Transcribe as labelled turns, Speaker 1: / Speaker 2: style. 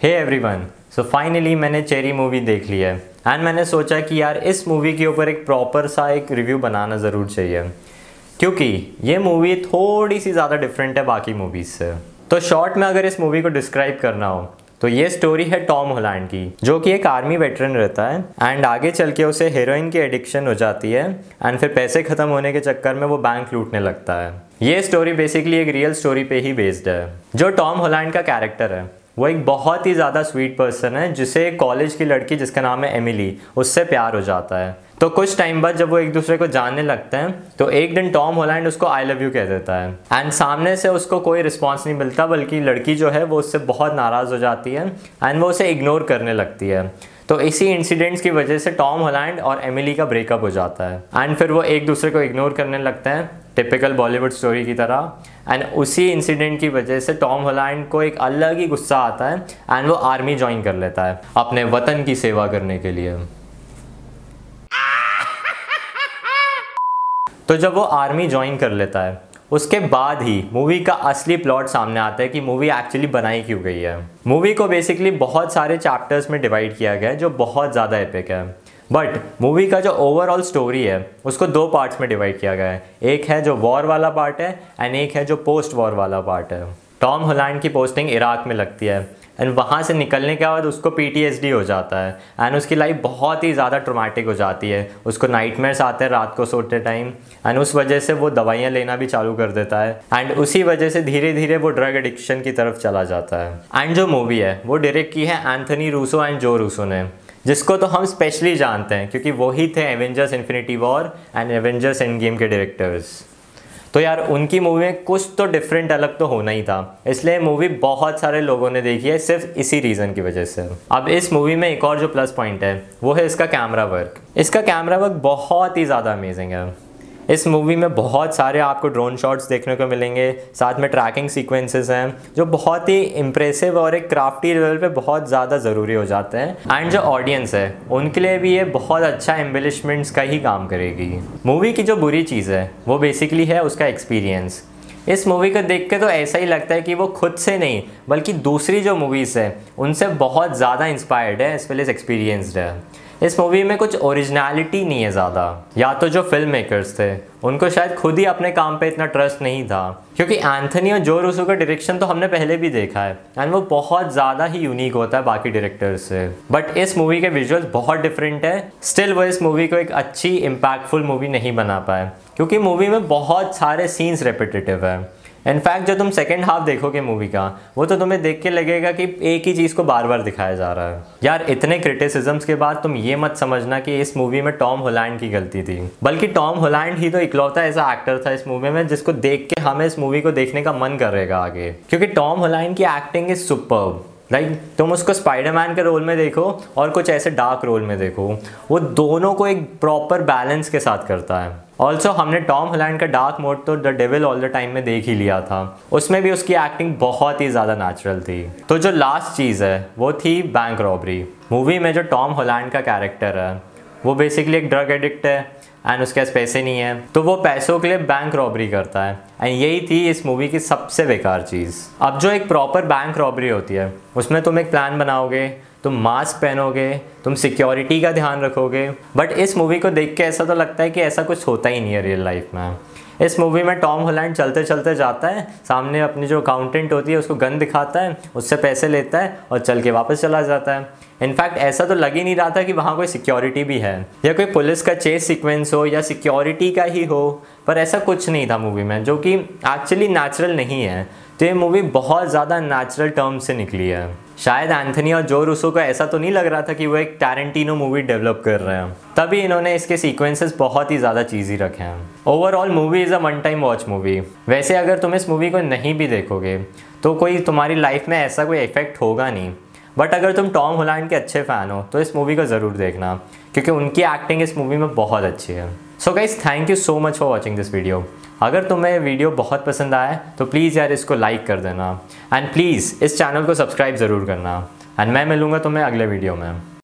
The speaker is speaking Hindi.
Speaker 1: हे एवरीवन सो फाइनली मैंने चेरी मूवी देख ली है। एंड मैंने सोचा कि यार इस मूवी के ऊपर एक प्रॉपर सा एक रिव्यू बनाना ज़रूर चाहिए। क्योंकि ये मूवी थोड़ी सी ज़्यादा डिफरेंट है बाकी मूवीज़ से। तो शॉर्ट में अगर इस मूवी को डिस्क्राइब करना हो तो ये स्टोरी है टॉम होलैंड की, जो कि एक आर्मी वेटरन रहता है। एंड आगे चल के उसे हीरोइन की एडिक्शन हो जाती है। एंड फिर पैसे ख़त्म होने के चक्कर में वो बैंक लूटने लगता है। ये स्टोरी बेसिकली एक रियल स्टोरी पे ही बेस्ड है, जो टॉम होलैंड का कैरेक्टर है। वो एक बहुत ही ज़्यादा स्वीट पर्सन है, जिसे कॉलेज की लड़की जिसका नाम है एमिली उससे प्यार हो जाता है। तो कुछ टाइम बाद जब वो एक दूसरे को जानने लगते हैं तो एक दिन टॉम होलैंड उसको आई लव यू कह देता है। एंड सामने से उसको कोई रिस्पॉन्स नहीं मिलता, बल्कि लड़की जो है वो उससे बहुत नाराज़ हो जाती है एंड वो उसे इग्नोर करने लगती है। तो इसी इंसिडेंट्स की वजह से टॉम होलैंड और एमिली का ब्रेकअप हो जाता है। एंड फिर वो एक दूसरे को इग्नोर करने लगते हैं। टिपिकल बॉलीवुड स्टोरी की तरह. एंड उसी इंसिडेंट की वजह से टॉम होलैंड को एक अलग ही गुस्सा आता है एंड वो आर्मी ज्वाइन कर लेता है अपने वतन की सेवा करने के लिए. तो जब वो आर्मी ज्वाइन कर लेता है, उसके बाद ही मूवी का असली प्लॉट सामने आता है कि मूवी एक्चुअली बनाई क्यों गई है. मूवी को बेसिकली बहुत सारे चैप्टर्स में डिवाइड किया गया है, जो बहुत ज़्यादा एपिक है. बट मूवी का जो ओवरऑल स्टोरी है, उसको दो पार्ट्स में डिवाइड किया गया है। एक है जो वॉर वाला पार्ट है एंड एक है जो पोस्ट वॉर वाला पार्ट है। टॉम होलैंड की पोस्टिंग इराक में लगती है। एंड वहाँ से निकलने के बाद उसको पी हो जाता है। एंड उसकी लाइफ बहुत ही ज़्यादा ट्रोमेटिक हो जाती है। उसको नाइटमेयर्स आते हैं रात को सोते टाइम एंड उस वजह से वो दवाइयाँ लेना भी चालू कर देता है। एंड उसी वजह से धीरे धीरे वो ड्रग एडिक्शन की तरफ़ चला जाता है। एंड जो मूवी है, वो डायरेक्ट की है Anthony Russo and Joe Russo ने। जिसको तो हम स्पेशली जानते हैं, क्योंकि वही थे Avengers Infinity War and Avengers Endgame के डायरेक्टर्स तो यार, उनकी मूवी में कुछ तो डिफरेंट अलग तो होना ही था। इसलिए मूवी बहुत सारे लोगों ने देखी है, सिर्फ़ इसी रीज़न की वजह से। अब इस मूवी में एक और जो प्लस पॉइंट है, वो है इसका कैमरा वर्क इसका कैमरा वर्क बहुत ही ज़्यादा अमेजिंग है। इस मूवी में बहुत सारे आपको ड्रोन शॉट्स देखने को मिलेंगे, साथ में ट्रैकिंग सीक्वेंसेस हैं, जो बहुत ही इम्प्रेसिव और एक क्राफ्टी लेवल पे बहुत ज़्यादा ज़रूरी हो जाते हैं। एंड जो ऑडियंस है, उनके लिए भी ये बहुत अच्छा एम्बलिशमेंट्स का ही काम करेगी। मूवी की जो बुरी चीज़ है, वो बेसिकली है उसका एक्सपीरियंस इस मूवी को देख के तो ऐसा ही लगता है कि वो खुद से नहीं, बल्कि दूसरी जो मूवीज़ है, उनसे बहुत ज़्यादा इंस्पायर्ड है एज वेल एज एक्सपीरियंसड है। इस मूवी में कुछ ओरिजिनलिटी नहीं है ज़्यादा। या तो जो फ़िल्म मेकर्स थे, उनको शायद खुद ही अपने काम पे इतना ट्रस्ट नहीं था। क्योंकि एंथनी और जो रूसो का डायरेक्शन तो हमने पहले भी देखा है एंड वो बहुत ज़्यादा ही यूनिक होता है बाकी डायरेक्टर्स से। बट इस मूवी के विजुअल्स बहुत डिफरेंट है। स्टिल वो इस मूवी को एक अच्छी इम्पैक्टफुल मूवी नहीं बना पाए। क्योंकि मूवी में बहुत सारे सीन्स रेपिटेटिव है। इनफैक्ट जो तुम सेकेंड हाफ़ देखोगे मूवी का, वो तो तुम्हें देख के लगेगा कि एक ही चीज़ को बार बार दिखाया जा रहा है। यार, इतने क्रिटिसिजम्स के बाद तुम ये मत समझना कि इस मूवी में टॉम होलैंड की गलती थी। बल्कि टॉम होलैंड ही तो इकलौता ऐसा एक्टर था इस मूवी में, जिसको देख के हमें इस मूवी को देखने का मन करेगा आगे। क्योंकि टॉम होलैंड की एक्टिंग इज़ सुपर like, तुम उसको स्पाइडरमैन के रोल में देखो और कुछ ऐसे डार्क रोल में देखो। वो दोनों को एक प्रॉपर बैलेंस के साथ करता है। ऑल्सो हमने टॉम हलैंड का डार्क मोड तो The Devil All the Time में देख ही लिया था। उसमें भी उसकी एक्टिंग बहुत ही ज़्यादा नेचुरल थी। तो जो लास्ट चीज़ है वो थी बैंक रॉबरी मूवी में जो टॉम होलैंड का कैरेक्टर है वो बेसिकली एक ड्रग एडिक्ट है एंड उसके पास पैसे नहीं है। तो वो पैसों के लिए बैंक रॉबरी करता है। एंड यही थी इस मूवी की सबसे बेकार चीज़। अब जो एक प्रॉपर बैंक रॉबरी होती है, उसमें तुम एक प्लान बनाओगे, तुम मास्क पहनोगे, तुम सिक्योरिटी का ध्यान रखोगे। बट इस मूवी को देख के ऐसा तो लगता है कि ऐसा कुछ होता ही नहीं है रियल लाइफ में। इस मूवी में टॉम होलैंड चलते चलते जाता है, सामने अपनी जो अकाउंटेंट होती है, उसको गन दिखाता है, उससे पैसे लेता है और चल के वापस चला जाता है। इनफैक्ट ऐसा तो लग ही नहीं रहा था कि वहाँ कोई सिक्योरिटी भी है, या कोई पुलिस का चेस सीक्वेंस हो, या सिक्योरिटी का ही हो, पर ऐसा कुछ नहीं था मूवी में, जो कि एक्चुअली नेचुरल नहीं है। तो ये मूवी बहुत ज़्यादा नेचुरल टर्म से निकली है। शायद एंथनी और जो रूसो को ऐसा तो नहीं लग रहा था कि वो एक टैरेंटिनो मूवी डेवलप कर रहे हैं। तभी इन्होंने इसके सीक्वेंसेस बहुत ही ज़्यादा चीज़ी रखे हैं। Overall movie is a one time watch movie वैसे अगर तुम इस मूवी को नहीं भी देखोगे तो कोई तुम्हारी लाइफ में ऐसा कोई इफ़ेक्ट होगा नहीं। बट अगर तुम टॉम होलैंड के अच्छे फ़ैन हो तो इस मूवी को ज़रूर देखना, क्योंकि उनकी एक्टिंग इस मूवी में बहुत अच्छी है। So guys thank you so much for watching this video अगर तुम्हें वीडियो बहुत पसंद आया तो प्लीज़ यार इसको लाइक कर देना। एंड प्लीज़ इस चैनल को सब्सक्राइब ज़रूर करना। एंड मैं मिलूँगा तुम्हें अगले वीडियो में।